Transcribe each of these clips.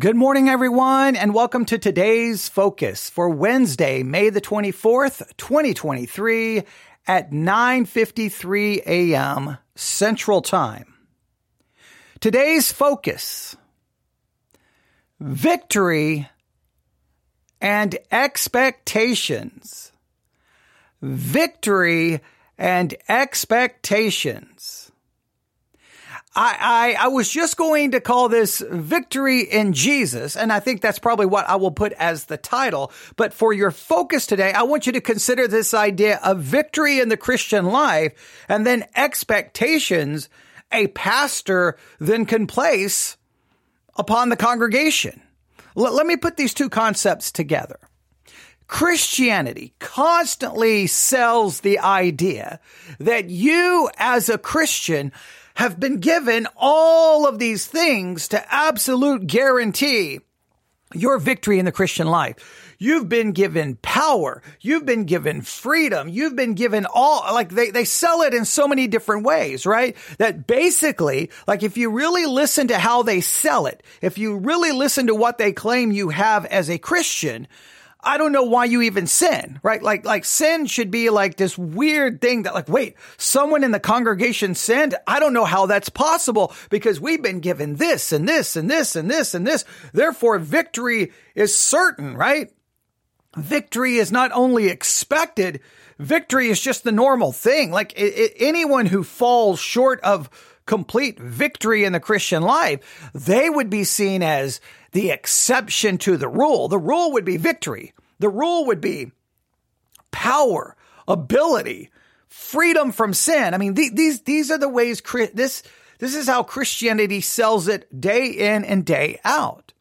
Good morning, everyone, and welcome to today's focus for Wednesday, May the 24th, 2023 at 9.53 a.m. Central Time. Today's focus, victory and expectations. Victory and expectations. I, I, I was just going to call this victory in Jesus. And I think that's probably what I will put as the title. But for your focus today, I want you to consider this idea of victory in the Christian life and then expectations a pastor then can place upon the congregation. Let me put these two concepts together. Christianity constantly sells the idea that you as a Christian have been given all of these things to absolute guarantee your victory in the Christian life. You've been given power. You've been given freedom. You've been given all, like they, they sell it in so many different ways, right? That basically, like if you really listen to how they sell it, if you really listen to what they claim you have as a Christian, I don't know why you even sin, right? Like, like sin should be like this weird thing that like, wait, someone in the congregation sinned. I don't know how that's possible because we've been given this and this and this and this and this. Therefore, victory is certain, right? Victory is not only expected, victory is just the normal thing. Like it, it, anyone who falls short of complete victory in the Christian life, they would be seen as the exception to the rule. The rule would be victory. The rule would be power, ability, freedom from sin. I mean, these, these are the ways this, this is how Christianity sells it day in and day out.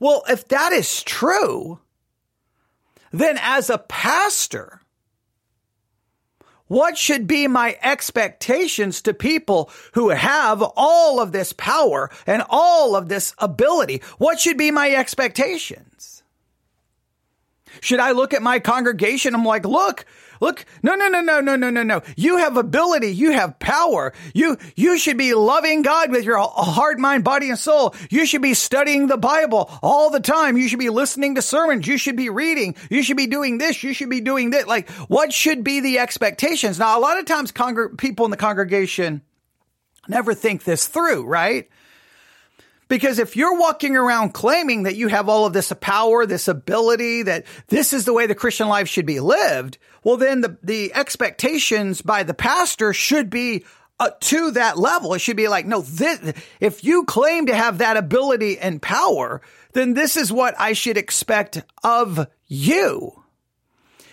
Well, if that is true, then as a pastor, what should be my expectations to people who have all of this power and all of this ability? What should be my expectations? Should I look at my congregation? I'm like, look, Look, no, no, no, no, no, no, no, no. You have ability. You have power. You, you should be loving God with your heart, mind, body, and soul. You should be studying the Bible all the time. You should be listening to sermons. You should be reading. You should be doing this. You should be doing that. Like, what should be the expectations? Now, a lot of times congr- people in the congregation never think this through, right? Because if you're walking around claiming that you have all of this power, this ability, that this is the way the Christian life should be lived, well, then the, the expectations by the pastor should be uh, to that level. It should be like, no, this, if you claim to have that ability and power, then this is what I should expect of you.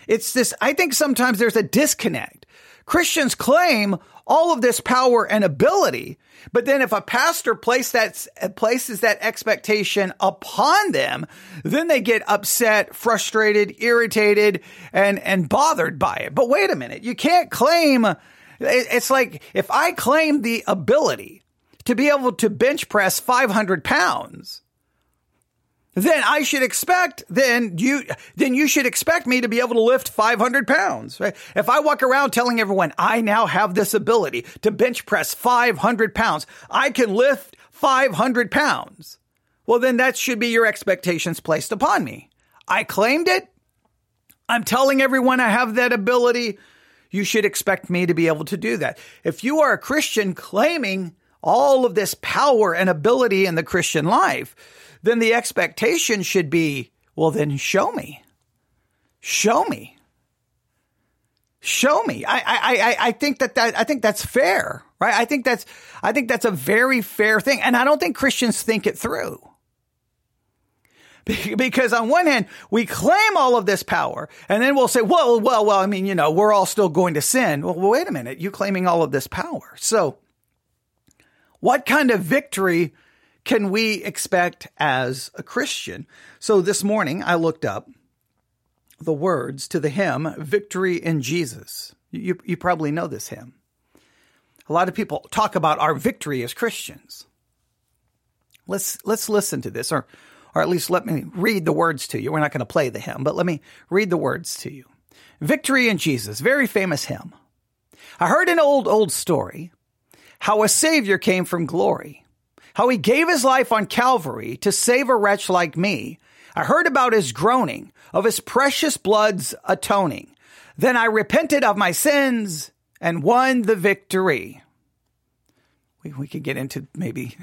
It's this, I think sometimes there's a disconnect. Christians claim all of this power and ability, but then if a pastor place that, places that expectation upon them, then they get upset, frustrated, irritated, and, and bothered by it. But wait a minute. You can't claim, it's like if I claim the ability to be able to bench press 500 pounds, then I should expect, then you, then you should expect me to be able to lift 500 pounds, right? If I walk around telling everyone I now have this ability to bench press 500 pounds, I can lift 500 pounds. Well, then that should be your expectations placed upon me. I claimed it. I'm telling everyone I have that ability. You should expect me to be able to do that. If you are a Christian claiming all of this power and ability in the Christian life, then the expectation should be, well, then show me. Show me. Show me. I, I, I, I think that, that, I think that's fair, right? I think that's, I think that's a very fair thing. And I don't think Christians think it through. Because on one hand, we claim all of this power and then we'll say, well, well, well, I mean, you know, we're all still going to sin. Well, wait a minute. You claiming all of this power. So what kind of victory can we expect as a Christian? So this morning I looked up the words to the hymn Victory in Jesus. You, you probably know this hymn. A lot of people talk about our victory as Christians. Let's, let's listen to this, or, or at least let me read the words to you. We're not going to play the hymn, but let me read the words to you. Victory in Jesus, very famous hymn. I heard an old, old story how a Savior came from glory how he gave his life on Calvary to save a wretch like me. I heard about his groaning, of his precious blood's atoning. Then I repented of my sins and won the victory. We, we could get into maybe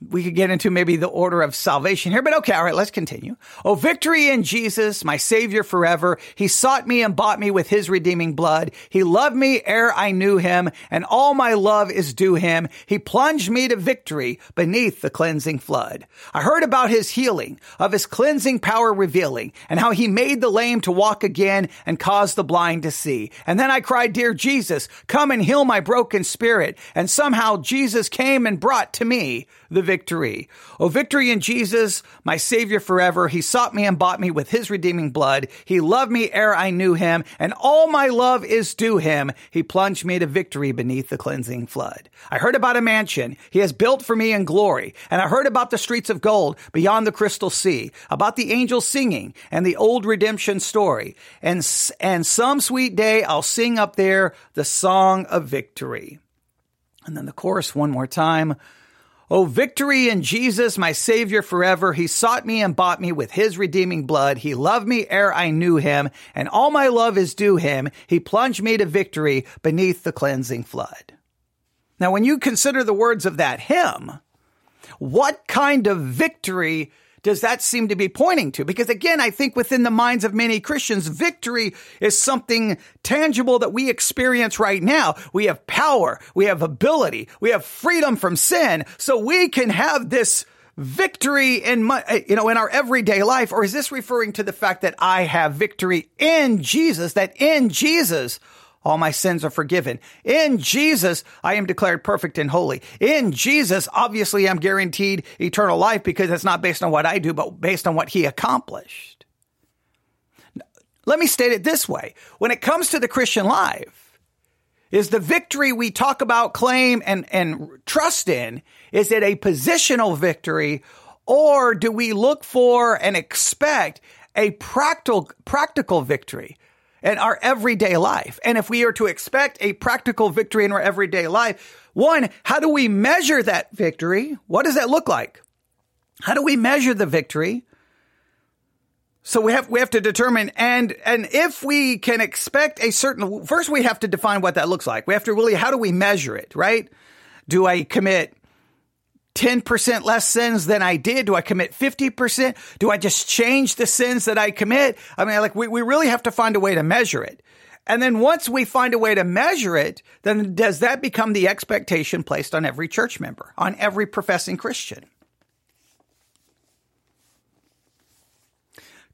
we could get into maybe the order of salvation here, but okay, all right, let's continue. Oh, victory in Jesus, my Savior forever. He sought me and bought me with his redeeming blood. He loved me ere I knew him, and all my love is due him. He plunged me to victory beneath the cleansing flood. I heard about his healing, of his cleansing power revealing, and how he made the lame to walk again and caused the blind to see. And then I cried, Dear Jesus, come and heal my broken spirit. And somehow Jesus came and brought to me the victory. Oh, victory in Jesus, my Savior forever. He sought me and bought me with his redeeming blood. He loved me ere I knew him, and all my love is due him. He plunged me to victory beneath the cleansing flood. I heard about a mansion he has built for me in glory, and I heard about the streets of gold beyond the crystal sea, about the angels singing and the old redemption story. And, and some sweet day I'll sing up there the song of victory. And then the chorus one more time. Oh, victory in Jesus, my Savior forever. He sought me and bought me with his redeeming blood. He loved me ere I knew him, and all my love is due him. He plunged me to victory beneath the cleansing flood. Now, when you consider the words of that hymn, what kind of victory does that seem to be pointing to? Because again, I think within the minds of many Christians, victory is something tangible that we experience right now. We have power. We have ability. We have freedom from sin. So we can have this victory in you know, in our everyday life. Or is this referring to the fact that I have victory in Jesus, that in Jesus, all my sins are forgiven. In Jesus, I am declared perfect and holy. In Jesus, obviously, I'm guaranteed eternal life because it's not based on what I do, but based on what he accomplished. Let me state it this way. When it comes to the Christian life, is the victory we talk about, claim, and, and trust in, is it a positional victory or do we look for and expect a practical, practical victory? In our everyday life. And if we are to expect a practical victory in our everyday life, one, how do we measure that victory? What does that look like? How do we measure the victory? So we have we have to determine and and if we can expect a certain first we have to define what that looks like. We have to really how do we measure it, right? Do I commit 10% less sins than I did? Do I commit 50%? Do I just change the sins that I commit? I mean, like, we, we really have to find a way to measure it. And then once we find a way to measure it, then does that become the expectation placed on every church member, on every professing Christian?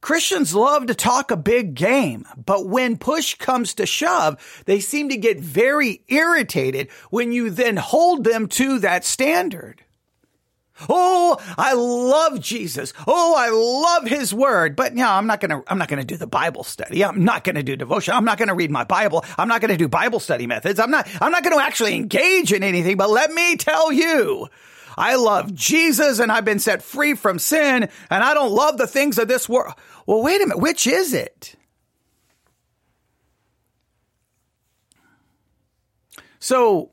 Christians love to talk a big game, but when push comes to shove, they seem to get very irritated when you then hold them to that standard. Oh, I love Jesus. Oh, I love his word. But yeah, I'm not going to, I'm not going to do the Bible study. I'm not going to do devotion. I'm not going to read my Bible. I'm not going to do Bible study methods. I'm not, I'm not going to actually engage in anything. But let me tell you, I love Jesus and I've been set free from sin and I don't love the things of this world. Well, wait a minute. Which is it? So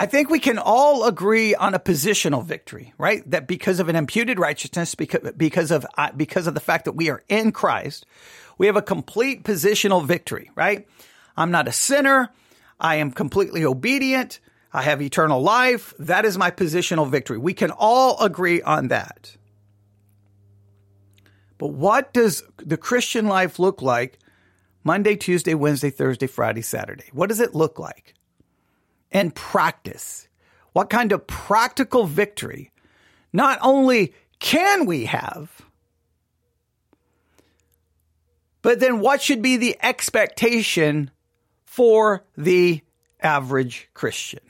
I think we can all agree on a positional victory, right? That because of an imputed righteousness, because, because of, uh, because of the fact that we are in Christ, we have a complete positional victory, right? I'm not a sinner. I am completely obedient. I have eternal life. That is my positional victory. We can all agree on that. But what does the Christian life look like Monday, Tuesday, Wednesday, Thursday, Friday, Saturday? What does it look like? And practice. What kind of practical victory not only can we have, but then what should be the expectation for the average Christian?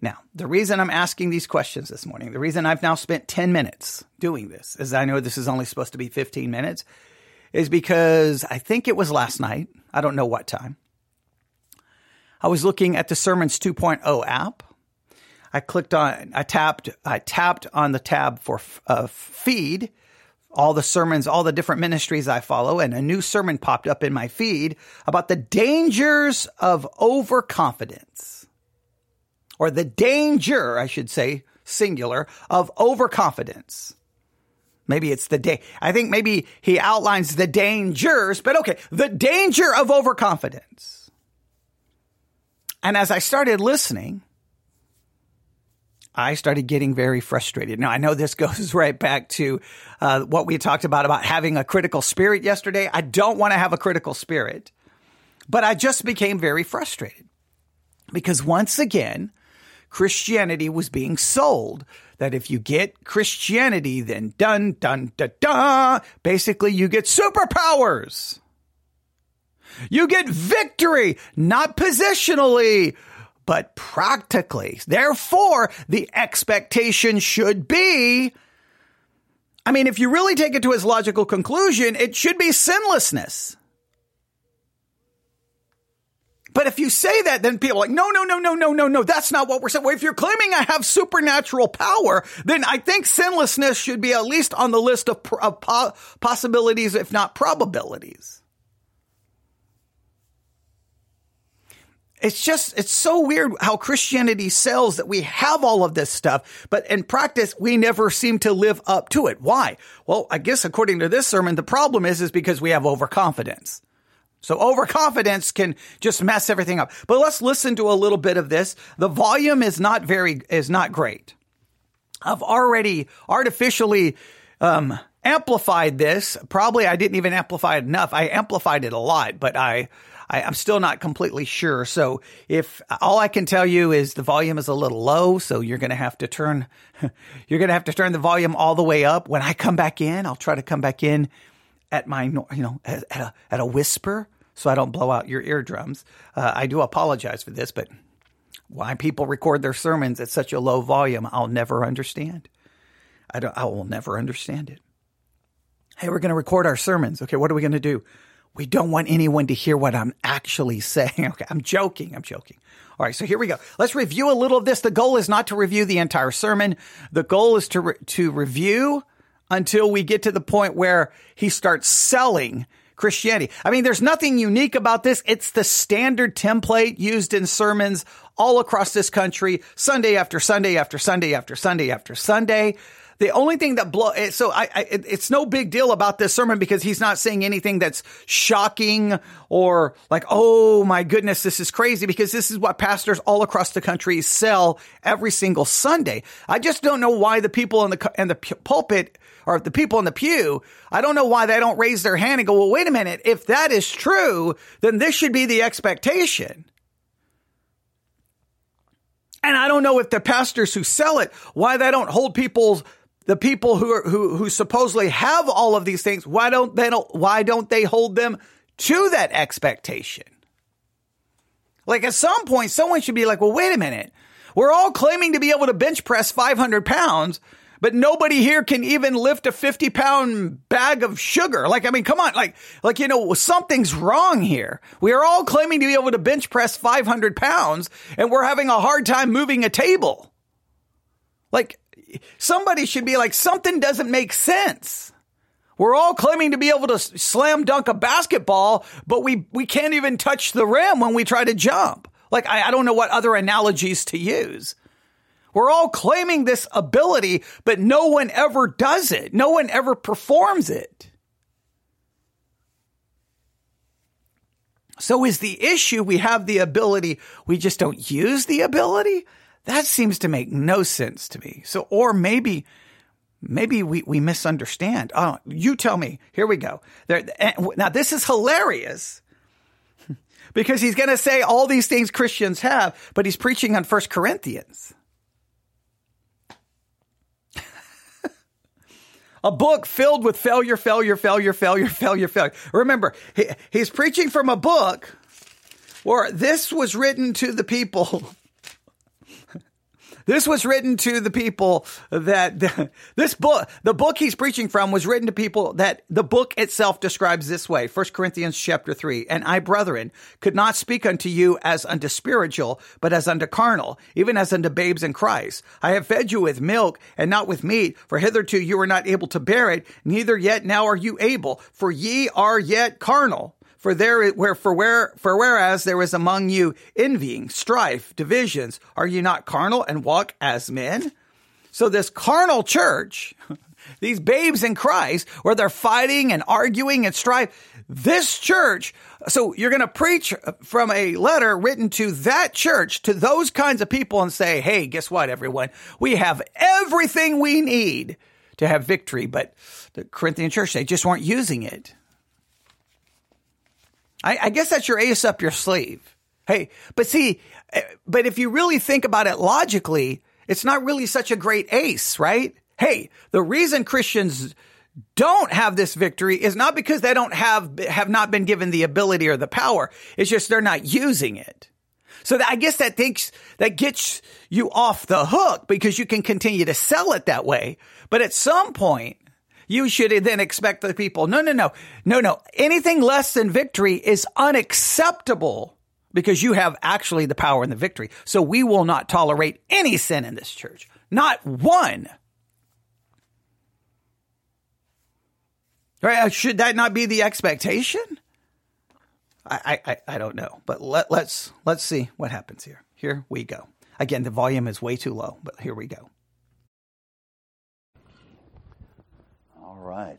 Now, the reason I'm asking these questions this morning, the reason I've now spent 10 minutes doing this, as I know this is only supposed to be 15 minutes, is because I think it was last night. I don't know what time. I was looking at the Sermons 2.0 app. I clicked on, I tapped, I tapped on the tab for uh, feed, all the sermons, all the different ministries I follow, and a new sermon popped up in my feed about the dangers of overconfidence. or the danger, I should say, singular, of overconfidence. Maybe it's the day. I think maybe he outlines the dangers, but okay, the danger of overconfidence. And as I started listening, I started getting very frustrated. Now I know this goes right back to uh, what we talked about about having a critical spirit yesterday. I don't want to have a critical spirit, but I just became very frustrated because once again, Christianity was being sold that if you get Christianity, then dun dun dun dun, basically you get superpowers. You get victory, not positionally, but practically. Therefore, the expectation should be I mean, if you really take it to its logical conclusion, it should be sinlessness. But if you say that, then people are like, no, no, no, no, no, no, no, that's not what we're saying. Well, if you're claiming I have supernatural power, then I think sinlessness should be at least on the list of, of po- possibilities, if not probabilities. It's just, it's so weird how Christianity sells that we have all of this stuff, but in practice, we never seem to live up to it. Why? Well, I guess according to this sermon, the problem is, is because we have overconfidence. So overconfidence can just mess everything up. But let's listen to a little bit of this. The volume is not very, is not great. I've already artificially, um, amplified this. Probably I didn't even amplify it enough. I amplified it a lot, but I, I, am still not completely sure. So if all I can tell you is the volume is a little low, so you're going to have to turn, you're going to have to turn the volume all the way up. When I come back in, I'll try to come back in at my, you know, at, at a, at a whisper so I don't blow out your eardrums. Uh, I do apologize for this, but why people record their sermons at such a low volume, I'll never understand. I don't, I will never understand it. Hey, we're going to record our sermons. Okay, what are we going to do? We don't want anyone to hear what I'm actually saying. Okay, I'm joking. I'm joking. All right, so here we go. Let's review a little of this. The goal is not to review the entire sermon. The goal is to re- to review until we get to the point where he starts selling Christianity. I mean, there's nothing unique about this. It's the standard template used in sermons all across this country, Sunday after Sunday after Sunday after Sunday after Sunday. The only thing that blow so I, I it's no big deal about this sermon because he's not saying anything that's shocking or like oh my goodness this is crazy because this is what pastors all across the country sell every single Sunday. I just don't know why the people in the in the pulpit or the people in the pew, I don't know why they don't raise their hand and go, well, wait a minute. If that is true, then this should be the expectation. And I don't know if the pastors who sell it, why they don't hold people's the people who are, who who supposedly have all of these things, why don't they don't why don't they hold them to that expectation? Like at some point, someone should be like, well, wait a minute. We're all claiming to be able to bench press 500 pounds, but nobody here can even lift a 50 pound bag of sugar. Like, I mean, come on. Like, like, you know, something's wrong here. We are all claiming to be able to bench press 500 pounds and we're having a hard time moving a table. Like, somebody should be like, something doesn't make sense. We're all claiming to be able to slam dunk a basketball, but we, we can't even touch the rim when we try to jump. Like, I, I don't know what other analogies to use. We're all claiming this ability, but no one ever does it. No one ever performs it. So is the issue we have the ability, we just don't use the ability? That seems to make no sense to me. So, or maybe, maybe we, we misunderstand. Oh, you tell me. Here we go. There, eh, now this is hilarious because he's going to say all these things Christians have, but he's preaching on First Corinthians. a book filled with failure, failure, failure, failure, failure, failure. Remember, he, he's preaching from a book where this was written to the people this was written to the people that this book, the book he's preaching from was written to people that the book itself describes this way. 1 Corinthians chapter 3. And I, brethren, could not speak unto you as unto spiritual, but as unto carnal, even as unto babes in Christ. I have fed you with milk and not with meat, for hitherto you were not able to bear it, neither yet now are you able, for ye are yet carnal. For there, where, for where, for whereas there is among you envying, strife, divisions, are you not carnal and walk as men? So this carnal church, these babes in Christ, where they're fighting and arguing and strife, this church, so you're going to preach from a letter written to that church, to those kinds of people and say, hey, guess what, everyone? We have everything we need to have victory, but the Corinthian church, they just weren't using it. I, I guess that's your ace up your sleeve. Hey, but see, eh, but if you really think about it logically, it's not really such a great ace, right? Hey, the reason Christians don't have this victory is not because they don't have have not been given the ability or the power. It's just they're not using it. So I guess that thinks that gets you off the hook because you can continue to sell it that way. But at some point, you should then expect the people, no, no, no, no, no. Anything less than victory is unacceptable because you have actually the power and the victory. So we will not tolerate any sin in this church. Not one. Right? Uh, should that not be the expectation? I, I, I don't know, but let, let's let's see what happens here. Here we go. Again, the volume is way too low, but here we go. All right.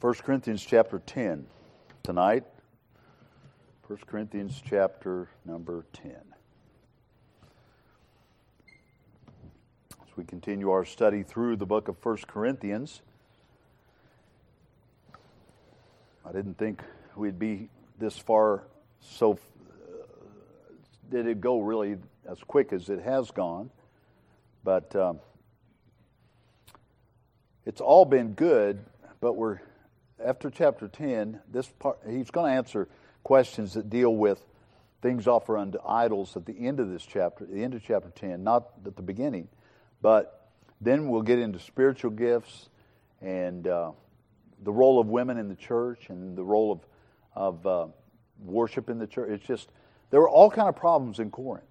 1 Corinthians chapter 10 tonight. 1 Corinthians chapter number 10. As we continue our study through the book of 1 Corinthians, I didn't think we'd be this far so uh, did it go really as quick as it has gone but um, it's all been good but we're after chapter 10 this part he's going to answer questions that deal with things offered unto idols at the end of this chapter the end of chapter 10 not at the beginning but then we'll get into spiritual gifts and uh, the role of women in the church and the role of, of uh, worship in the church. It's just, there were all kind of problems in Corinth.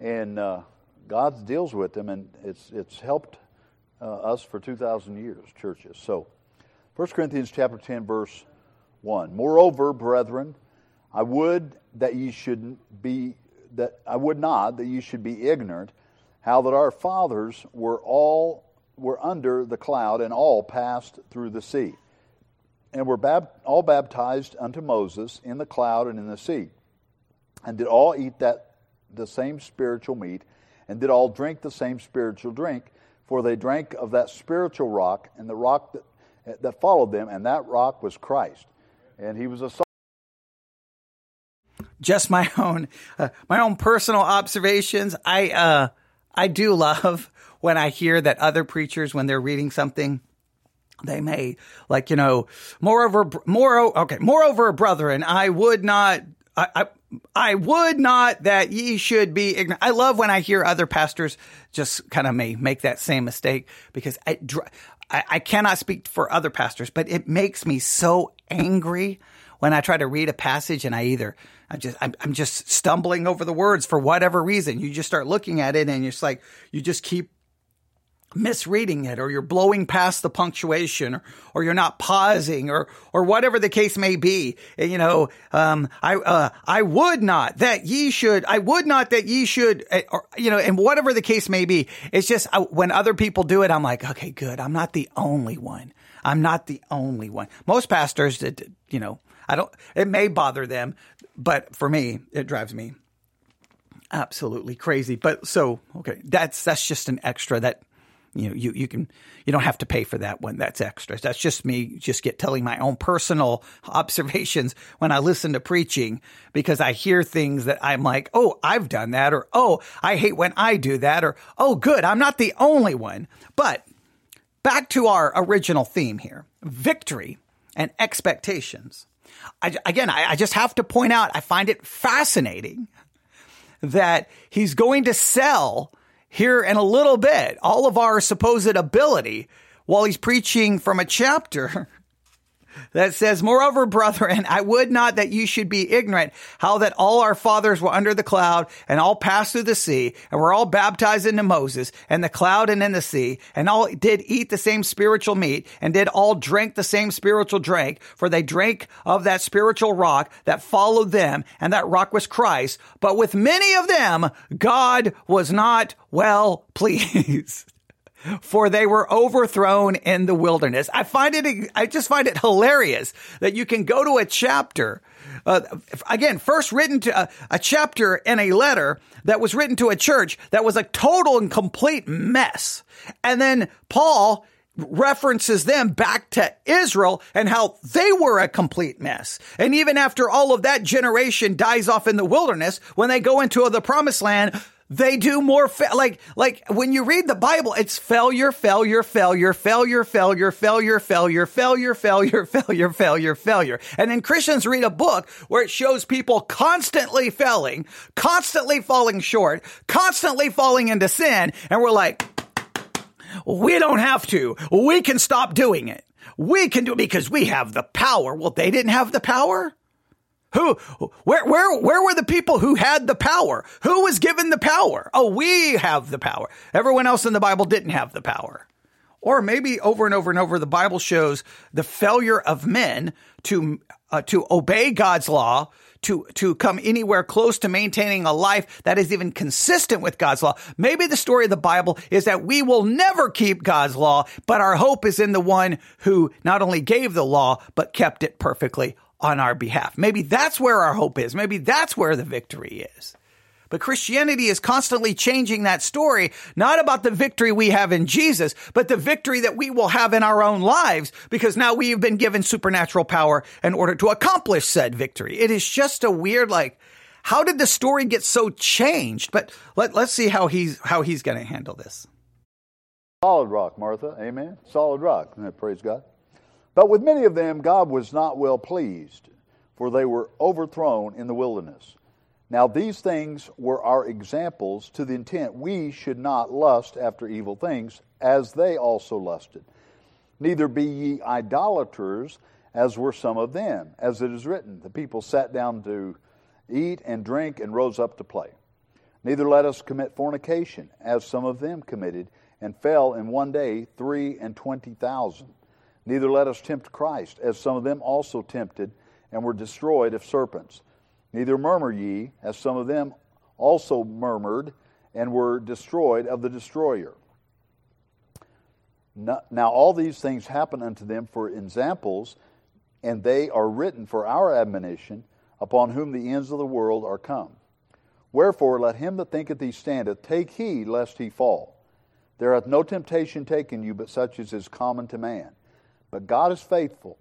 And uh, God deals with them, and it's, it's helped uh, us for 2,000 years, churches. So, 1 Corinthians chapter 10, verse 1. Moreover, brethren, I would that ye should be, that I would not that ye should be ignorant how that our fathers were all were under the cloud and all passed through the sea and were bab- all baptized unto Moses in the cloud and in the sea, and did all eat that the same spiritual meat, and did all drink the same spiritual drink, for they drank of that spiritual rock, and the rock that, that followed them, and that rock was Christ, and he was a just my own uh, my own personal observations. I uh, I do love when I hear that other preachers when they're reading something they may like you know moreover more okay moreover brethren i would not I, I would not that ye should be ignorant. I love when I hear other pastors just kind of may make that same mistake because I, I, I cannot speak for other pastors, but it makes me so angry when I try to read a passage and I either I just I'm, I'm just stumbling over the words for whatever reason. You just start looking at it and you're like you just keep misreading it or you're blowing past the punctuation or, or you're not pausing or or whatever the case may be. You know um, i uh, i would not that ye should i would not that ye should eh, or you know and whatever the case may be it's just uh, when other people do it i'm like okay good. I'm not the only one. I'm not the only one. Most pastors that you know i don't it may bother them but for me it drives me absolutely crazy. But so okay that's that's just an extra that you know, you, you can, you don't have to pay for that one. That's extra. That's just me just get telling my own personal observations when I listen to preaching because I hear things that I'm like, oh, I've done that, or oh, I hate when I do that, or oh, good, I'm not the only one. But back to our original theme here victory and expectations. I, again, I, I just have to point out, I find it fascinating that he's going to sell here in a little bit all of our supposed ability while he's preaching from a chapter that says, Moreover, brethren, I would not that you should be ignorant how that all our fathers were under the cloud and all passed through the sea and were all baptized into Moses and the cloud and in the sea and all did eat the same spiritual meat and did all drink the same spiritual drink for they drank of that spiritual rock that followed them and that rock was Christ. But with many of them, God was not well pleased for they were overthrown in the wilderness. I find it, I just find it hilarious that you can go to a chapter, uh, again, first written to a, a chapter in a letter that was written to a church that was a total and complete mess. And then Paul, references them back to Israel and how they were a complete mess. And even after all of that generation dies off in the wilderness, when they go into the promised land, they do more fa- like like when you read the Bible, it's failure, failure, failure, failure, failure, failure, failure, failure, failure, failure, failure, failure. And then Christians read a book where it shows people constantly failing, constantly falling short, constantly falling into sin, and we're like, we don't have to. We can stop doing it. We can do it because we have the power. Well, they didn't have the power. Who, where, where, where were the people who had the power? Who was given the power? Oh, we have the power. Everyone else in the Bible didn't have the power. Or maybe over and over and over, the Bible shows the failure of men to, uh, to obey God's law, to, to come anywhere close to maintaining a life that is even consistent with God's law. Maybe the story of the Bible is that we will never keep God's law, but our hope is in the one who not only gave the law, but kept it perfectly on our behalf. Maybe that's where our hope is. Maybe that's where the victory is. But Christianity is constantly changing that story, not about the victory we have in Jesus, but the victory that we will have in our own lives because now we have been given supernatural power in order to accomplish said victory. It is just a weird, like, how did the story get so changed? But let, let's see how he's, how he's going to handle this. Solid rock, Martha. Amen. Solid rock. Praise God. But with many of them, God was not well pleased, for they were overthrown in the wilderness. Now, these things were our examples to the intent we should not lust after evil things, as they also lusted. Neither be ye idolaters, as were some of them. As it is written, the people sat down to eat and drink and rose up to play. Neither let us commit fornication, as some of them committed, and fell in one day three and twenty thousand. Neither let us tempt Christ, as some of them also tempted and were destroyed of serpents. Neither murmur ye, as some of them also murmured and were destroyed of the destroyer. Now, all these things happen unto them for examples, and they are written for our admonition, upon whom the ends of the world are come. Wherefore, let him that thinketh he standeth take heed lest he fall. There hath no temptation taken you but such as is common to man. But God is faithful,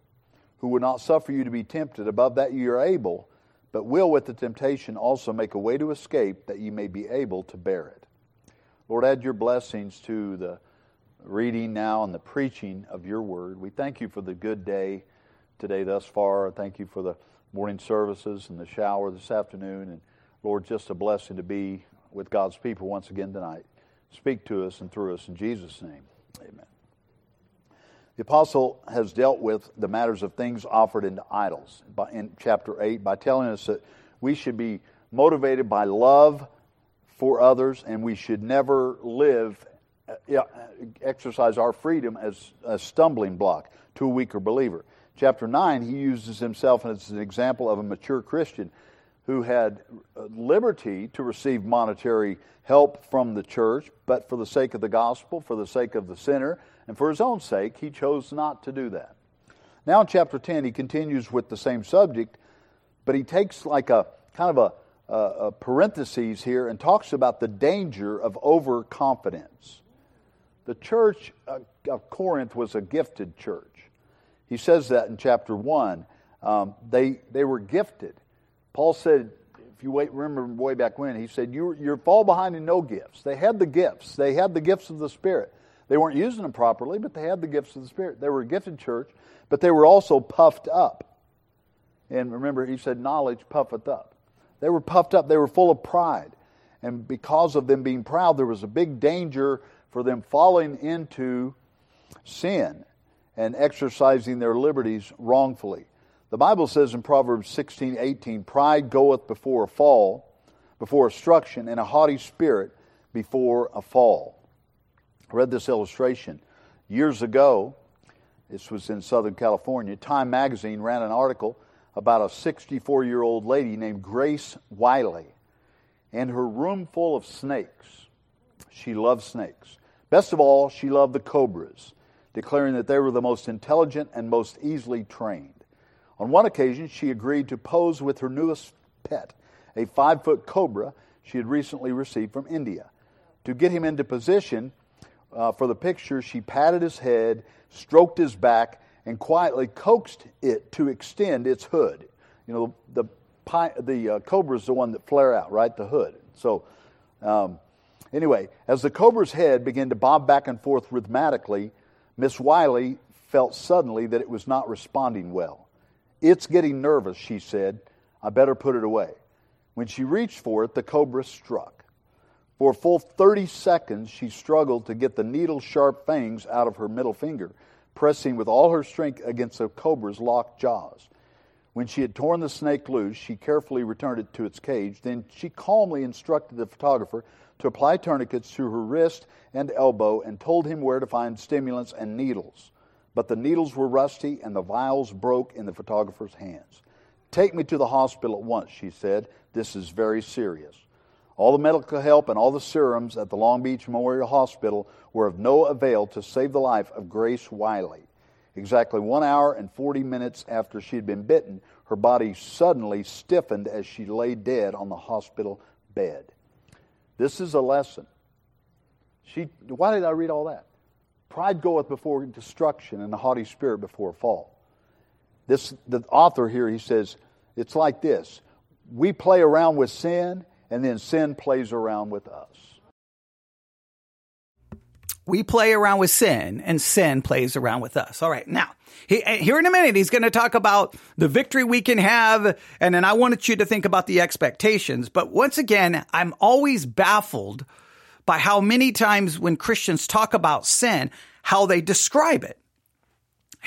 who will not suffer you to be tempted above that you are able, but will with the temptation also make a way to escape that you may be able to bear it. Lord, add your blessings to the reading now and the preaching of your word. We thank you for the good day today thus far. Thank you for the morning services and the shower this afternoon. And Lord, just a blessing to be with God's people once again tonight. Speak to us and through us in Jesus' name. Amen. The apostle has dealt with the matters of things offered into idols in chapter 8 by telling us that we should be motivated by love for others and we should never live, uh, exercise our freedom as a stumbling block to a weaker believer. Chapter 9, he uses himself as an example of a mature Christian who had uh, liberty to receive monetary help from the church, but for the sake of the gospel, for the sake of the sinner, and for his own sake, he chose not to do that. Now in chapter 10, he continues with the same subject, but he takes like a kind of a, a, a parenthesis here and talks about the danger of overconfidence. The church of Corinth was a gifted church. He says that in chapter 1. Um, they, they were gifted. Paul said, if you wait, remember way back when, he said, you, you fall behind in no gifts. They had the gifts. They had the gifts of the Spirit. They weren't using them properly, but they had the gifts of the Spirit. They were a gifted church, but they were also puffed up. And remember, he said, knowledge puffeth up. They were puffed up. They were full of pride. And because of them being proud, there was a big danger for them falling into sin. and exercising their liberties wrongfully. The Bible says in Proverbs 16, 18, pride goeth before a fall, before destruction, and a haughty spirit before a fall. I read this illustration years ago. This was in Southern California. Time magazine ran an article about a 64 year old lady named Grace Wiley and her room full of snakes. She loved snakes. Best of all, she loved the cobras, declaring that they were the most intelligent and most easily trained. On one occasion, she agreed to pose with her newest pet, a five foot cobra she had recently received from India. To get him into position uh, for the picture, she patted his head, stroked his back, and quietly coaxed it to extend its hood. You know, the, the, uh, cobra is the one that flare out, right? The hood. So, um, anyway, as the cobra's head began to bob back and forth rhythmically, Miss Wiley felt suddenly that it was not responding well. It's getting nervous, she said. I better put it away. When she reached for it, the cobra struck. For a full 30 seconds, she struggled to get the needle sharp fangs out of her middle finger pressing with all her strength against the cobra's locked jaws. When she had torn the snake loose, she carefully returned it to its cage. Then she calmly instructed the photographer to apply tourniquets to her wrist and elbow and told him where to find stimulants and needles. But the needles were rusty and the vials broke in the photographer's hands. Take me to the hospital at once, she said. This is very serious. All the medical help and all the serums at the Long Beach Memorial Hospital were of no avail to save the life of Grace Wiley. Exactly one hour and 40 minutes after she had been bitten, her body suddenly stiffened as she lay dead on the hospital bed. This is a lesson. She, why did I read all that? Pride goeth before destruction, and a haughty spirit before fall. This, the author here, he says, it's like this. We play around with sin and then sin plays around with us. We play around with sin, and sin plays around with us. All right, now, eh, here in a minute, he's going to talk about the victory we can have, and then I wanted you to think about the expectations. But once again, I'm always baffled by how many times when Christians talk about sin, how they describe it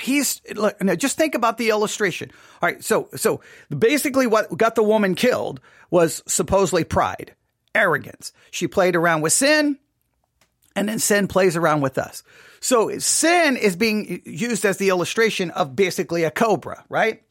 he's look, now just think about the illustration. All right, so so basically, what got the woman killed was supposedly pride, arrogance. She played around with sin, and then sin plays around with us. So sin is being used as the illustration of basically a cobra, right?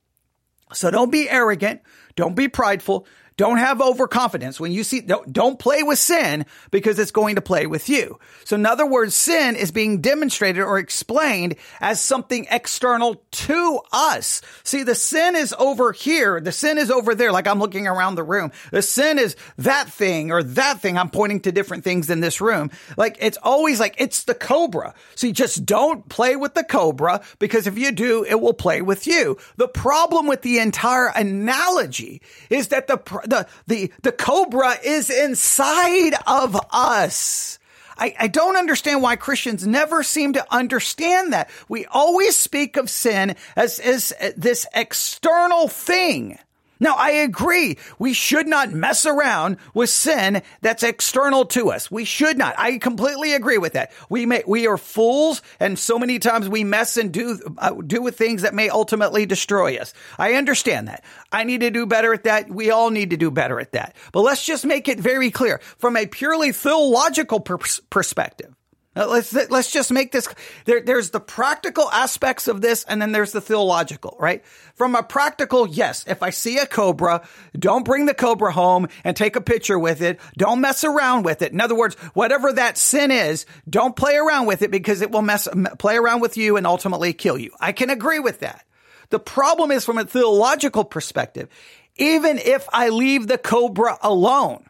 So don't be arrogant, don't be prideful, don't have overconfidence. When you see, don't, don't play with sin because it's going to play with you. So in other words, sin is being demonstrated or explained as something external to us. See, the sin is over here. The sin is over there. Like I'm looking around the room. The sin is that thing or that thing. I'm pointing to different things in this room. Like it's always like it's the cobra. You just don't play with the cobra because if you do, it will play with you. The problem with the entire analogy is that the the, the, the cobra is inside of us. I, I, don't understand why Christians never seem to understand that. We always speak of sin as, as this external thing. Now, I agree. We should not mess around with sin that's external to us. We should not. I completely agree with that. We may, we are fools and so many times we mess and do, uh, do with things that may ultimately destroy us. I understand that. I need to do better at that. We all need to do better at that. But let's just make it very clear from a purely theological perspective. Uh, let's let's just make this there there's the practical aspects of this and then there's the theological right? From a practical yes if i see a cobra don't bring the cobra home and take a picture with it. Don't mess around with it. In other words whatever that sin is don't play around with it because it will mess play around with you and ultimately kill you. I can agree with that. The problem is from a theological perspective even if i leave the cobra alone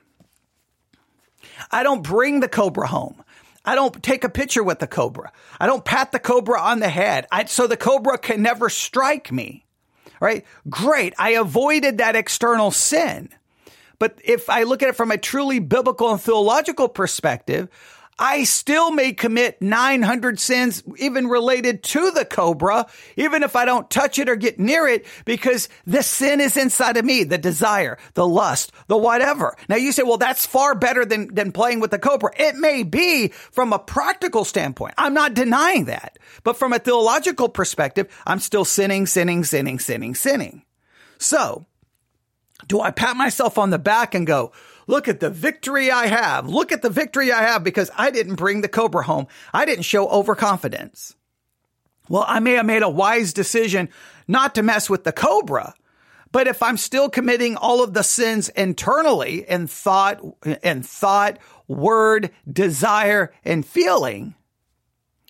I don't bring the cobra home. I don't take a picture with the cobra. I don't pat the cobra on the head. I, so the cobra can never strike me. Right? Great. I avoided that external sin. But if I look at it from a truly biblical and theological perspective, I still may commit 900 sins, even related to the cobra, even if I don't touch it or get near it, because the sin is inside of me, the desire, the lust, the whatever. Now you say, well, that's far better than, than playing with the cobra. It may be from a practical standpoint. I'm not denying that. But from a theological perspective, I'm still sinning, sinning, sinning, sinning, sinning. So, do I pat myself on the back and go, Look at the victory I have. Look at the victory I have because I didn't bring the Cobra home. I didn't show overconfidence. Well, I may have made a wise decision not to mess with the Cobra, but if I'm still committing all of the sins internally in thought, in thought, word, desire, and feeling,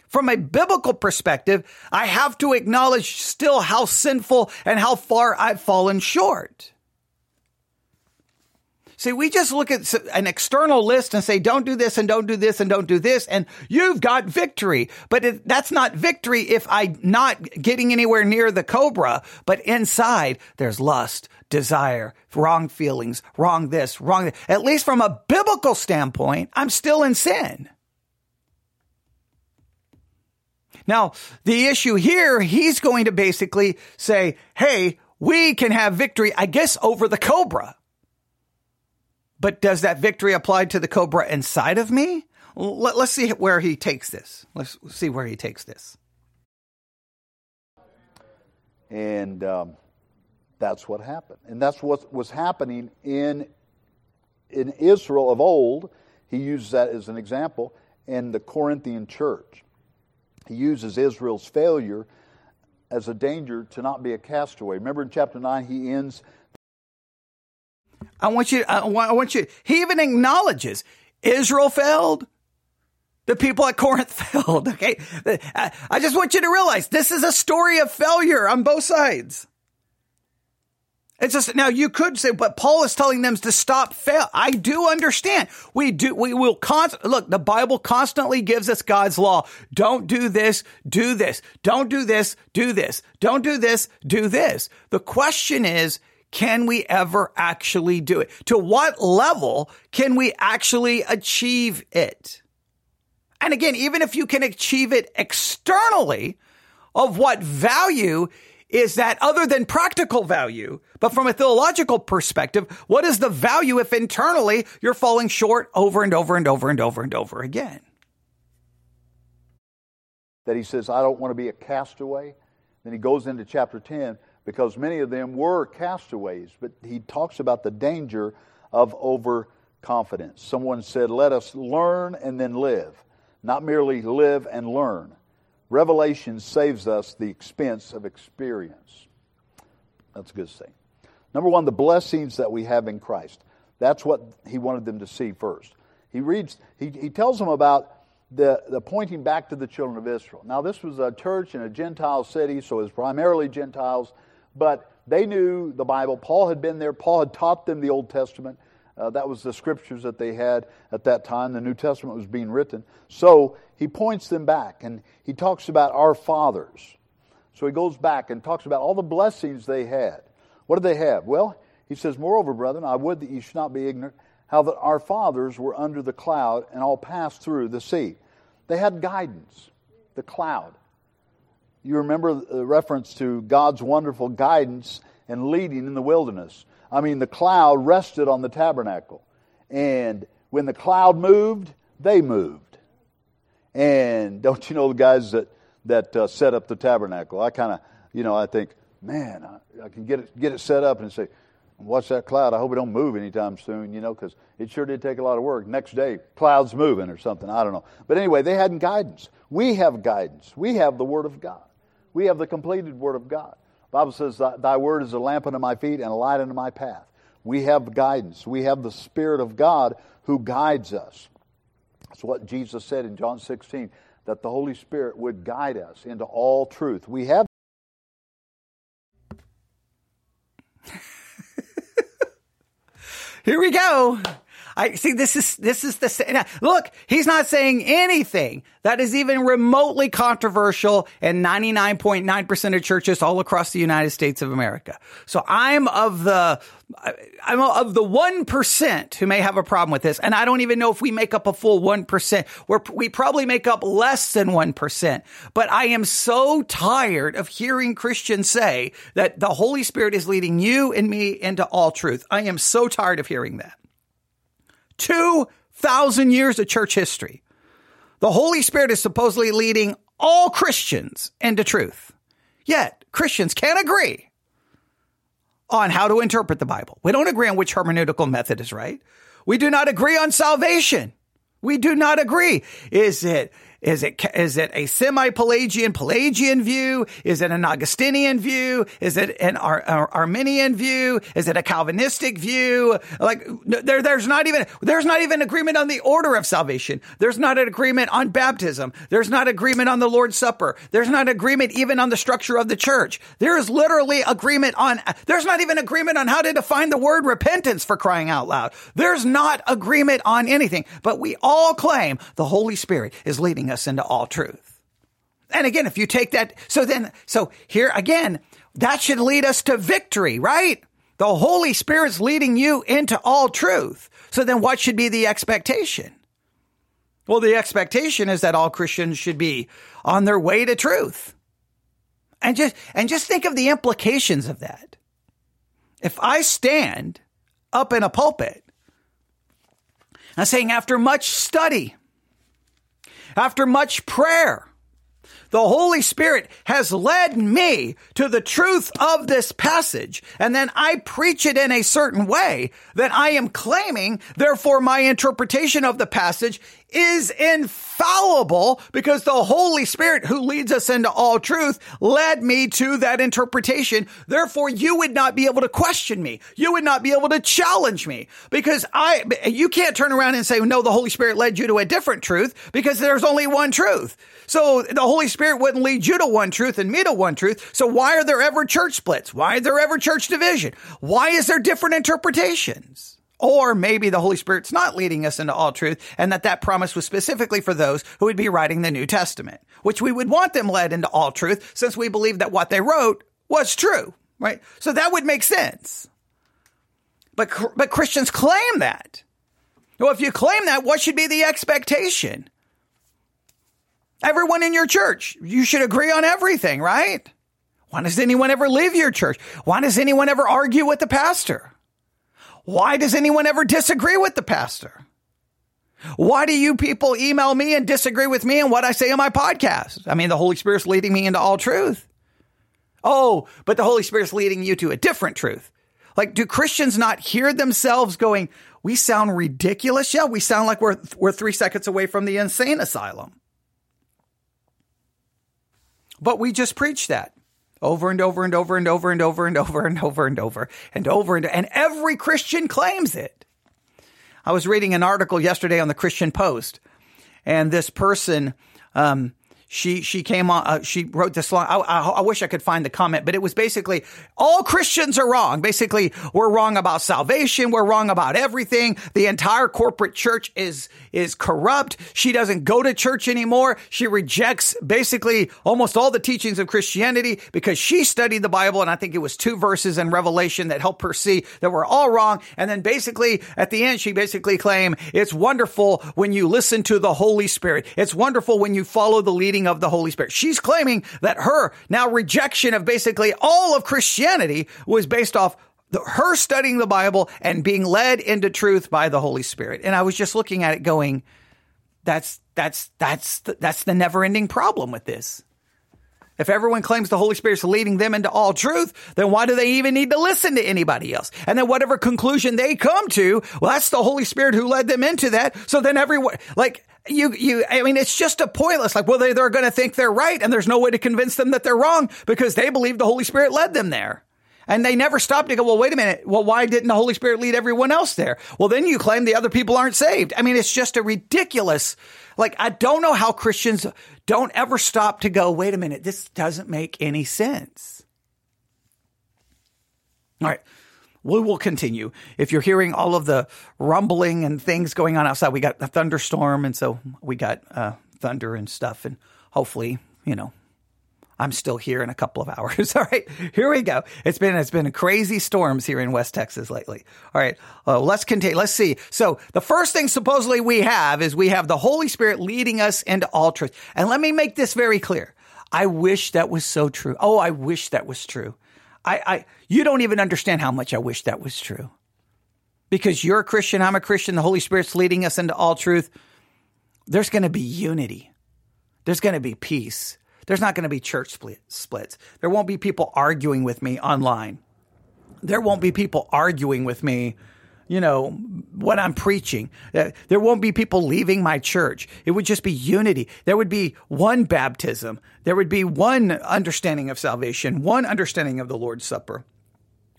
from a biblical perspective, I have to acknowledge still how sinful and how far I've fallen short. See, we just look at an external list and say, don't do this and don't do this and don't do this. And you've got victory. But it, that's not victory if I'm not getting anywhere near the cobra. But inside, there's lust, desire, wrong feelings, wrong this, wrong. This. At least from a biblical standpoint, I'm still in sin. Now, the issue here, he's going to basically say, Hey, we can have victory, I guess, over the cobra. But does that victory apply to the cobra inside of me? Let, us see where he takes this. Let's see where he takes this. And um, that's what happened. And that's what was happening in, in Israel of old. He uses that as an example in the Corinthian church. He uses Israel's failure as a danger to not be a castaway. Remember in chapter 9, he ends I want you, I want, you, he even acknowledges Israel failed. The people at Corinth failed. Okay. I just want you to realize this is a story of failure on both sides. It's just now you could say, but Paul is telling them to stop fail. I do understand. We do, we will const, look, the Bible constantly gives us God's law. Don't do this, do this. Don't do this, do this. Don't do this, do this. The question is, can we ever actually do it? To what level can we actually achieve it? And again, even if you can achieve it externally, of what value is that other than practical value? But from a theological perspective, what is the value if internally you're falling short over and over and over and over and over again? That he says, I don't want to be a castaway. Then he goes into chapter 10 because many of them were castaways. But he talks about the danger of overconfidence. Someone said, Let us learn and then live, not merely live and learn. Revelation saves us the expense of experience. That's a good thing. Number one, the blessings that we have in Christ. That's what he wanted them to see first. He reads, he, he tells them about the, the pointing back to the children of Israel. Now, this was a church in a Gentile city, so it was primarily Gentiles but they knew the Bible. Paul had been there, Paul had taught them the Old Testament. Uh, that was the scriptures that they had at that time. The New Testament was being written. So he points them back and he talks about our fathers. So he goes back and talks about all the blessings they had. What did they have? Well, he says, Moreover, brethren, I would that you should not be ignorant how that our fathers were under the cloud and all passed through the sea. They had guidance, the cloud. You remember the reference to God's wonderful guidance and leading in the wilderness. I mean, the cloud rested on the tabernacle. And when the cloud moved, they moved. And don't you know the guys that, that uh, set up the tabernacle? I kind of, you know, I think, man, I, I, can get it, get it set up and say, watch that cloud. I hope it don't move anytime soon, you know, because it sure did take a lot of work. Next day, cloud's moving or something. I don't know. But anyway, they had guidance. We have guidance. We have the Word of God. We have the completed Word of God. The Bible says, Thy word is a lamp unto my feet and a light unto my path. We have guidance. We have the Spirit of God who guides us. That's what Jesus said in John 16, that the Holy Spirit would guide us into all truth. We have. Here we go. I see this is, this is the, look, he's not saying anything that is even remotely controversial in 99.9% of churches all across the United States of America. So I'm of the, I'm of the 1% who may have a problem with this. And I don't even know if we make up a full 1%. We're, we probably make up less than 1%. But I am so tired of hearing Christians say that the Holy Spirit is leading you and me into all truth. I am so tired of hearing that. 2,000 years of church history. The Holy Spirit is supposedly leading all Christians into truth. Yet Christians can't agree on how to interpret the Bible. We don't agree on which hermeneutical method is right. We do not agree on salvation. We do not agree. Is it is it is it a semi-Pelagian Pelagian view? Is it an Augustinian view? Is it an Ar- Ar- Arminian view? Is it a Calvinistic view? Like there there's not even there's not even agreement on the order of salvation. There's not an agreement on baptism. There's not agreement on the Lord's Supper. There's not agreement even on the structure of the church. There is literally agreement on there's not even agreement on how to define the word repentance for crying out loud. There's not agreement on anything, but we all claim the Holy Spirit is leading us into all truth. And again, if you take that, so then, so here again, that should lead us to victory, right? The Holy Spirit's leading you into all truth. So then what should be the expectation? Well, the expectation is that all Christians should be on their way to truth. And just, and just think of the implications of that. If I stand up in a pulpit, I'm saying after much study, after much prayer, the Holy Spirit has led me to the truth of this passage. And then I preach it in a certain way that I am claiming. Therefore, my interpretation of the passage is infallible because the Holy Spirit who leads us into all truth led me to that interpretation. Therefore, you would not be able to question me. You would not be able to challenge me because I, you can't turn around and say, no, the Holy Spirit led you to a different truth because there's only one truth. So the Holy Spirit wouldn't lead you to one truth and me to one truth. So why are there ever church splits? Why are there ever church division? Why is there different interpretations? Or maybe the Holy Spirit's not leading us into all truth and that that promise was specifically for those who would be writing the New Testament, which we would want them led into all truth since we believe that what they wrote was true, right? So that would make sense. But, but Christians claim that. Well, if you claim that, what should be the expectation? Everyone in your church, you should agree on everything, right? Why does anyone ever leave your church? Why does anyone ever argue with the pastor? Why does anyone ever disagree with the pastor? Why do you people email me and disagree with me and what I say on my podcast? I mean, the Holy Spirit's leading me into all truth. Oh, but the Holy Spirit's leading you to a different truth. Like, do Christians not hear themselves going, we sound ridiculous? Yeah, we sound like we're, we're three seconds away from the insane asylum. But we just preach that over and over and over and over and over and over and over and over and over and and every Christian claims it. I was reading an article yesterday on the Christian Post, and this person um, she she came on. Uh, she wrote this long. I, I, I, wish I could find the comment, but it was basically all Christians are wrong. Basically, we're wrong about salvation. We're wrong about everything. The entire corporate church is is corrupt. She doesn't go to church anymore. She rejects basically almost all the teachings of Christianity because she studied the Bible, and I think it was two verses in Revelation that helped her see that we're all wrong. And then basically at the end, she basically claimed it's wonderful when you listen to the Holy Spirit. It's wonderful when you follow the leading of the Holy Spirit. She's claiming that her now rejection of basically all of Christianity was based off her studying the Bible and being led into truth by the Holy Spirit. And I was just looking at it going, that's, that's, that's, the, that's the never ending problem with this. If everyone claims the Holy Spirit's leading them into all truth, then why do they even need to listen to anybody else? And then whatever conclusion they come to, well, that's the Holy Spirit who led them into that. So then everyone, like, you, you, I mean, it's just a pointless, like, well, they, they're going to think they're right and there's no way to convince them that they're wrong because they believe the Holy Spirit led them there. And they never stop to go, well, wait a minute. Well, why didn't the Holy Spirit lead everyone else there? Well, then you claim the other people aren't saved. I mean, it's just a ridiculous, like, I don't know how Christians don't ever stop to go, wait a minute. This doesn't make any sense. All right. we will continue. If you're hearing all of the rumbling and things going on outside, we got a thunderstorm, and so we got uh, thunder and stuff, and hopefully, you know, I'm still here in a couple of hours. All right, here we go. It's been it's been crazy storms here in West Texas lately. All right, uh, let's continue. Let's see. So the first thing supposedly we have is we have the Holy Spirit leading us into all truth. And let me make this very clear. I wish that was so true. Oh, I wish that was true. I, I you don't even understand how much I wish that was true. Because you're a Christian, I'm a Christian, the Holy Spirit's leading us into all truth. There's going to be unity. There's going to be peace. There's not going to be church split, splits. There won't be people arguing with me online. There won't be people arguing with me, you know, what I'm preaching. Uh, there won't be people leaving my church. It would just be unity. There would be one baptism. There would be one understanding of salvation, one understanding of the Lord's Supper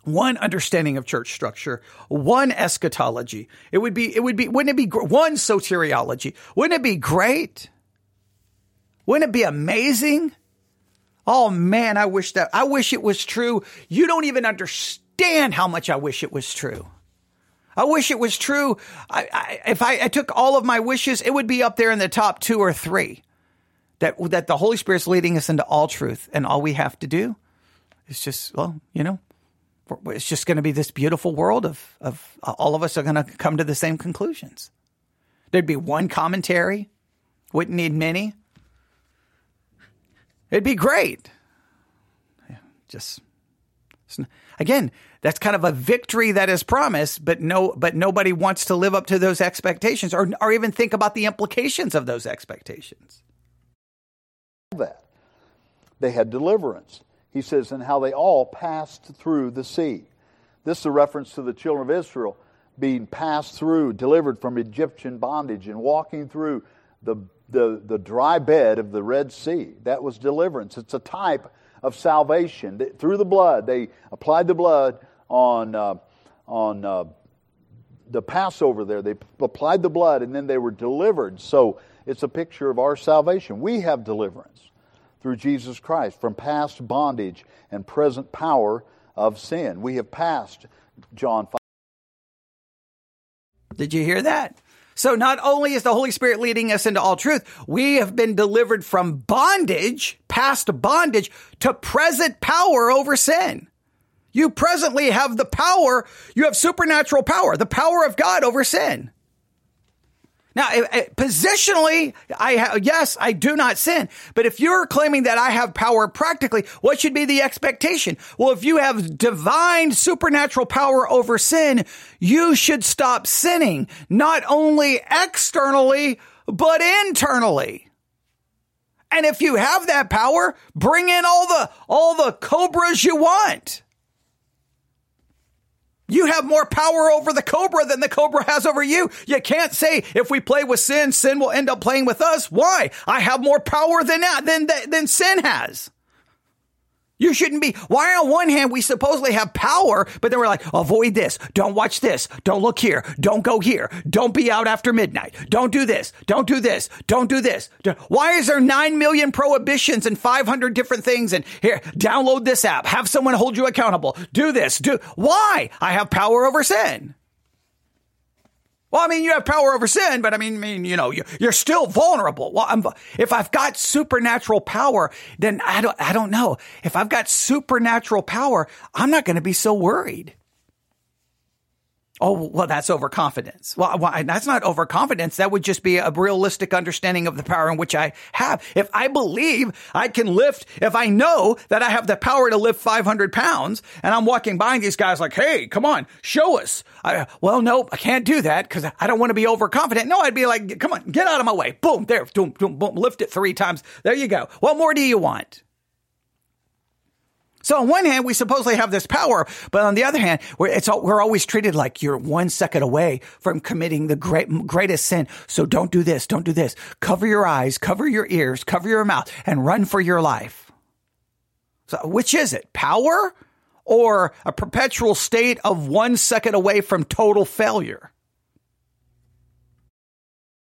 one understanding of church structure, one eschatology. It would be, it would be, wouldn't it be one soteriology? Wouldn't it be great? Wouldn't it be amazing? Oh man, I wish that, I wish it was true. You don't even understand how much I wish it was true. I wish it was true. I, I, if I, I took all of my wishes, it would be up there in the top two or three. That, that the Holy Spirit's leading us into all truth. And all we have to do is just, well, you know, it's just going to be this beautiful world of, of uh, all of us are going to come to the same conclusions. There'd be one commentary, wouldn't need many. It'd be great. Just again, that's kind of a victory that is promised, but no, but nobody wants to live up to those expectations or, or even think about the implications of those expectations. That they had deliverance. He says, and how they all passed through the sea. This is a reference to the children of Israel being passed through, delivered from Egyptian bondage, and walking through the the, the dry bed of the Red Sea. That was deliverance. It's a type of salvation. Through the blood, they applied the blood on, uh, on uh, the Passover there. They applied the blood and then they were delivered. So it's a picture of our salvation. We have deliverance through Jesus Christ from past bondage and present power of sin. We have passed John 5. Did you hear that? So not only is the Holy Spirit leading us into all truth, we have been delivered from bondage, past bondage, to present power over sin. You presently have the power, you have supernatural power, the power of God over sin. Now, eh, eh, positionally, I ha- yes, I do not sin. But if you're claiming that I have power practically, what should be the expectation? Well, if you have divine supernatural power over sin, you should stop sinning, not only externally, but internally. And if you have that power, bring in all the, all the cobras you want. You have more power over the cobra than the cobra has over you. You can't say if we play with sin, sin will end up playing with us. Why? I have more power than that, than, than sin has. You shouldn't be. Why on one hand we supposedly have power, but then we're like, avoid this. Don't watch this. Don't look here. Don't go here. Don't be out after midnight. Don't do this. Don't do this. Don't do this. Why is there 9 million prohibitions and 500 different things? And here, download this app. Have someone hold you accountable. Do this. Do. Why? I have power over sin. Well, I mean, you have power over sin, but I mean, I mean, you know, you're still vulnerable. Well, I'm, if I've got supernatural power, then I don't, I don't know. If I've got supernatural power, I'm not going to be so worried. Oh, well, that's overconfidence. Well, that's not overconfidence. That would just be a realistic understanding of the power in which I have. If I believe I can lift, if I know that I have the power to lift 500 pounds and I'm walking by these guys like, Hey, come on, show us. I, well, no, I can't do that because I don't want to be overconfident. No, I'd be like, come on, get out of my way. Boom, there, boom, boom, boom, lift it three times. There you go. What more do you want? So on one hand, we supposedly have this power, but on the other hand, we're, we're always treated like you're one second away from committing the great, greatest sin. So don't do this. Don't do this. Cover your eyes, cover your ears, cover your mouth and run for your life. So which is it? Power or a perpetual state of one second away from total failure?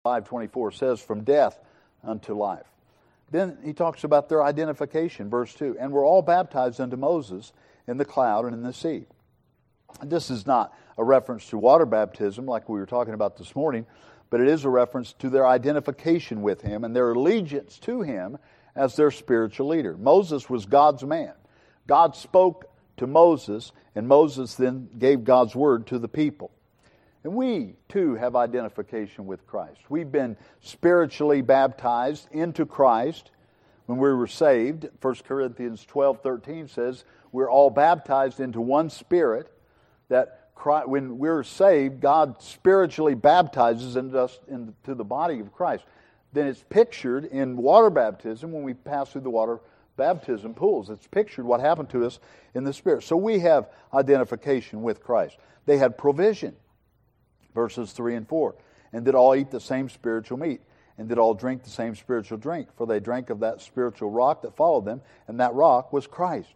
524 says from death unto life. Then he talks about their identification, verse 2. And we're all baptized unto Moses in the cloud and in the sea. This is not a reference to water baptism like we were talking about this morning, but it is a reference to their identification with him and their allegiance to him as their spiritual leader. Moses was God's man. God spoke to Moses, and Moses then gave God's word to the people. And we, too, have identification with Christ. We've been spiritually baptized into Christ when we were saved. 1 Corinthians 12 13 says, We're all baptized into one spirit. That Christ, when we're saved, God spiritually baptizes us into the body of Christ. Then it's pictured in water baptism when we pass through the water baptism pools. It's pictured what happened to us in the Spirit. So we have identification with Christ. They had provision verses 3 and 4. And did all eat the same spiritual meat, and did all drink the same spiritual drink, for they drank of that spiritual rock that followed them, and that rock was Christ.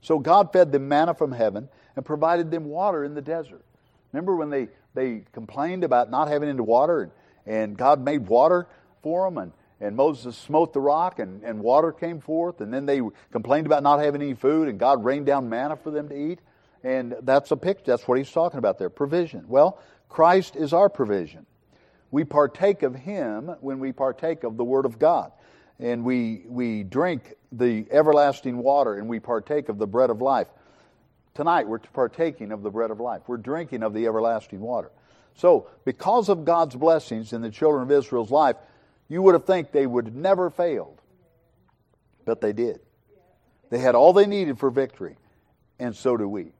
So God fed them manna from heaven and provided them water in the desert. Remember when they, they complained about not having any water, and, and God made water for them, and, and Moses smote the rock, and, and water came forth, and then they complained about not having any food, and God rained down manna for them to eat. And that's a picture, that's what he's talking about there provision. Well, Christ is our provision. We partake of Him when we partake of the Word of God. And we, we drink the everlasting water and we partake of the bread of life. Tonight we're partaking of the bread of life. We're drinking of the everlasting water. So, because of God's blessings in the children of Israel's life, you would have think they would never failed. But they did. They had all they needed for victory, and so do we.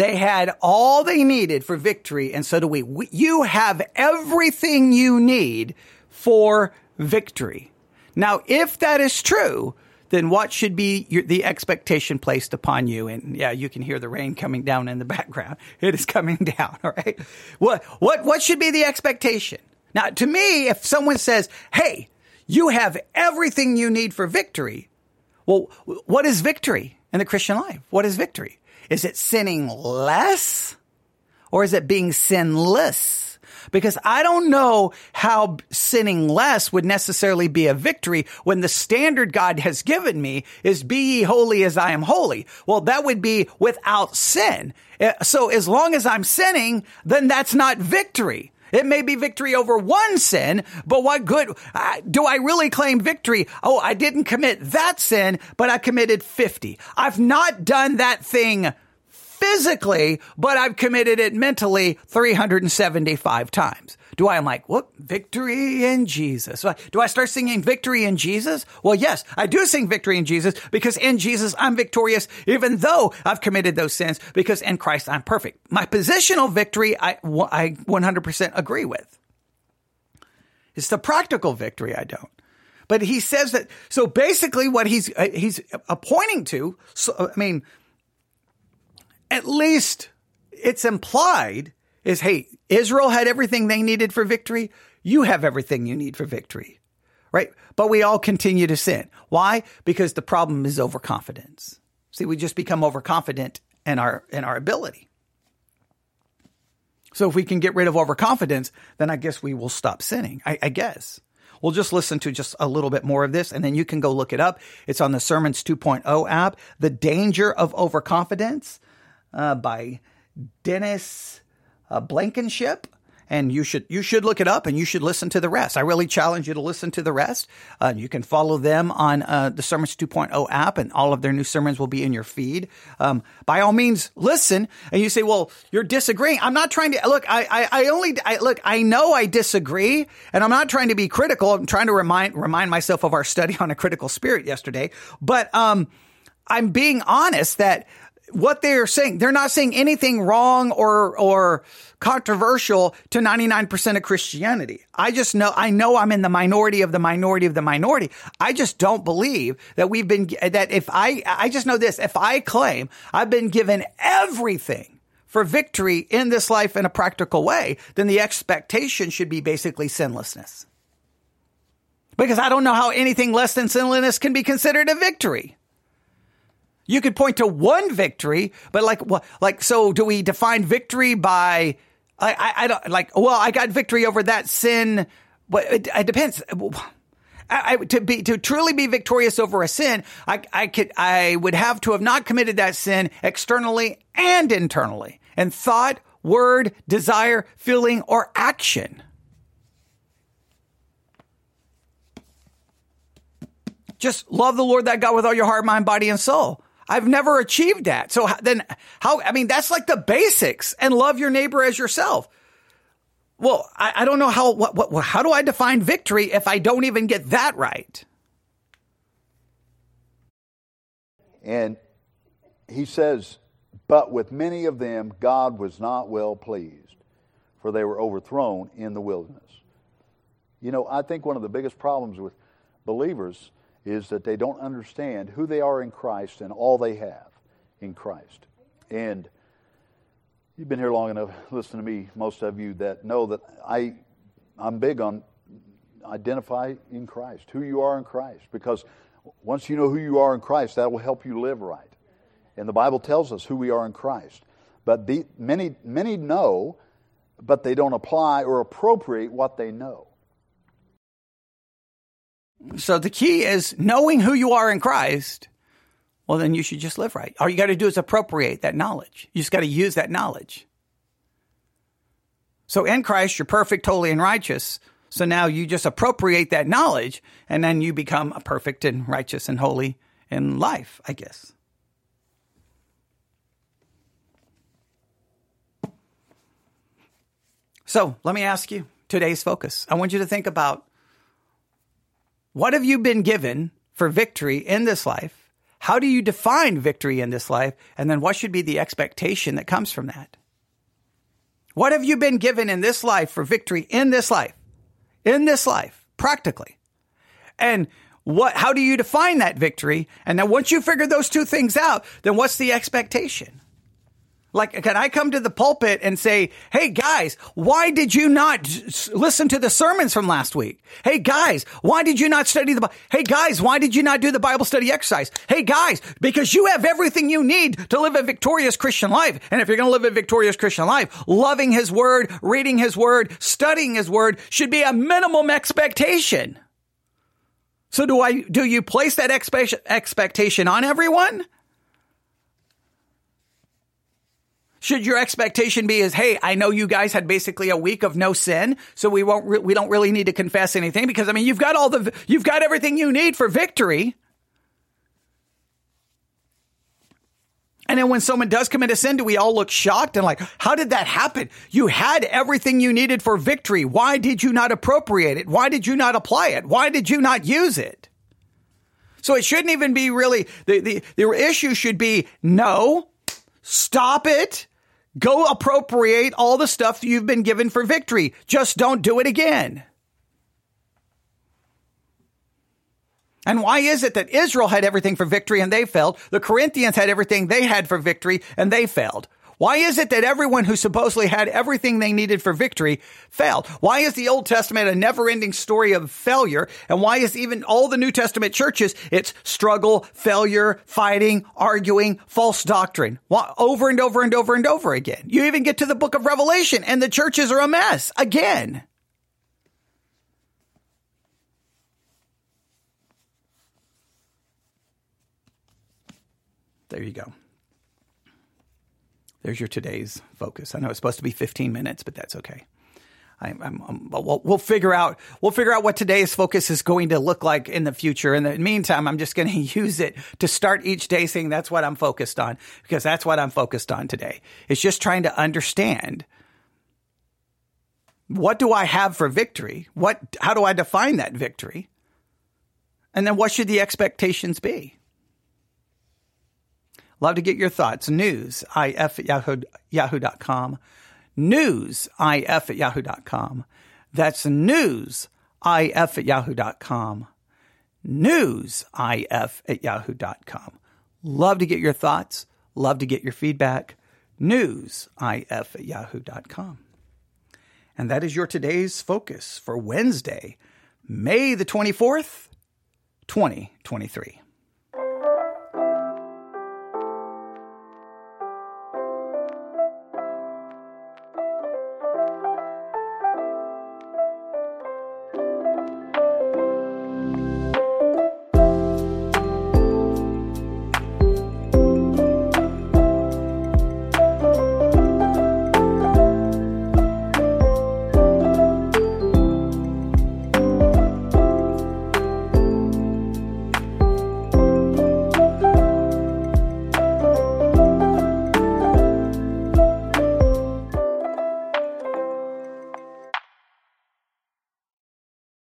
They had all they needed for victory, and so do we. You have everything you need for victory. Now, if that is true, then what should be your, the expectation placed upon you? And yeah, you can hear the rain coming down in the background. It is coming down, all right? What, what, what should be the expectation? Now, to me, if someone says, hey, you have everything you need for victory, well, what is victory in the Christian life? What is victory? Is it sinning less or is it being sinless? Because I don't know how sinning less would necessarily be a victory when the standard God has given me is be ye holy as I am holy. Well, that would be without sin. Eh, so as long as I'm sinning, then that's not victory. It may be victory over one sin, but what good do I really claim victory? Oh, I didn't commit that sin, but I committed 50. I've not done that thing physically, but I've committed it mentally 375 times. Do I? I'm like, what? Victory in Jesus. Do I start singing victory in Jesus? Well, yes, I do sing victory in Jesus because in Jesus I'm victorious, even though I've committed those sins because in Christ I'm perfect. My positional victory, I, I 100% agree with. It's the practical victory I don't. But he says that, so basically what he's, uh, he's pointing to, so, I mean, at least it's implied is, hey, Israel had everything they needed for victory. You have everything you need for victory, right? But we all continue to sin. Why? Because the problem is overconfidence. See, we just become overconfident in our, in our ability. So if we can get rid of overconfidence, then I guess we will stop sinning. I, I guess. We'll just listen to just a little bit more of this and then you can go look it up. It's on the Sermons 2.0 app. The danger of overconfidence uh, by Dennis uh, Blankenship. And you should you should look it up, and you should listen to the rest. I really challenge you to listen to the rest. Uh, you can follow them on uh, the Sermons 2.0 app, and all of their new sermons will be in your feed. Um, by all means, listen. And you say, "Well, you're disagreeing." I'm not trying to look. I I, I only I, look. I know I disagree, and I'm not trying to be critical. I'm trying to remind remind myself of our study on a critical spirit yesterday. But um, I'm being honest that what they're saying, they're not saying anything wrong or, or controversial to 99% of Christianity. I just know, I know I'm in the minority of the minority of the minority. I just don't believe that we've been, that if I, I just know this, if I claim I've been given everything for victory in this life in a practical way, then the expectation should be basically sinlessness. Because I don't know how anything less than sinlessness can be considered a victory. You could point to one victory, but like, like, so do we define victory by, I, I, I don't, like, well, I got victory over that sin. But it, it depends. I, I, to be to truly be victorious over a sin, I, I could I would have to have not committed that sin externally and internally, in thought, word, desire, feeling, or action. Just love the Lord that God with all your heart, mind, body, and soul. I've never achieved that. So then how, I mean, that's like the basics and love your neighbor as yourself. Well, I, I don't know how, what, what, how do I define victory if I don't even get that right? And he says, But with many of them, God was not well pleased, for they were overthrown in the wilderness. You know, I think one of the biggest problems with believers is that they don't understand who they are in Christ and all they have in Christ. And you've been here long enough, listen to me, most of you that know that I, I'm big on identify in Christ, who you are in Christ, because once you know who you are in Christ, that will help you live right. And the Bible tells us who we are in Christ. But the, many, many know, but they don't apply or appropriate what they know. So the key is knowing who you are in Christ. Well, then you should just live right. All you got to do is appropriate that knowledge. You just got to use that knowledge. So in Christ, you're perfect, holy, and righteous. So now you just appropriate that knowledge and then you become a perfect and righteous and holy in life, I guess. So let me ask you today's focus. I want you to think about what have you been given for victory in this life? How do you define victory in this life? And then what should be the expectation that comes from that? What have you been given in this life for victory in this life? In this life, practically. And what, how do you define that victory? And then once you figure those two things out, then what's the expectation? Like, can I come to the pulpit and say, Hey guys, why did you not listen to the sermons from last week? Hey guys, why did you not study the Bible? Hey guys, why did you not do the Bible study exercise? Hey guys, because you have everything you need to live a victorious Christian life. And if you're going to live a victorious Christian life, loving his word, reading his word, studying his word should be a minimum expectation. So do I, do you place that expectation on everyone? Should your expectation be is, hey, I know you guys had basically a week of no sin, so we won't, re- we don't really need to confess anything because I mean, you've got all the, you've got everything you need for victory. And then when someone does commit a sin, do we all look shocked and like, how did that happen? You had everything you needed for victory. Why did you not appropriate it? Why did you not apply it? Why did you not use it? So it shouldn't even be really, the, the, the issue should be no, stop it. Go appropriate all the stuff you've been given for victory. Just don't do it again. And why is it that Israel had everything for victory and they failed? The Corinthians had everything they had for victory and they failed. Why is it that everyone who supposedly had everything they needed for victory failed? Why is the Old Testament a never ending story of failure? And why is even all the New Testament churches, it's struggle, failure, fighting, arguing, false doctrine over and over and over and over again? You even get to the book of Revelation and the churches are a mess again. There you go. There's your today's focus. I know it's supposed to be 15 minutes, but that's okay. I, I'm, um, I'm, we'll, we'll, figure out we'll figure out what today's focus is going to look like in the future. In the meantime, I'm just going to use it to start each day saying that's what I'm focused on because that's what I'm focused on today. It's just trying to understand what do I have for victory? What how do I define that victory? And then what should the expectations be? Love to get your thoughts. News, if at yahoo, yahoo.com. News, if at yahoo.com. That's news, if at yahoo.com. News, if at yahoo.com. Love to get your thoughts. Love to get your feedback. News, if at yahoo.com. And that is your today's focus for Wednesday, May the 24th, 2023.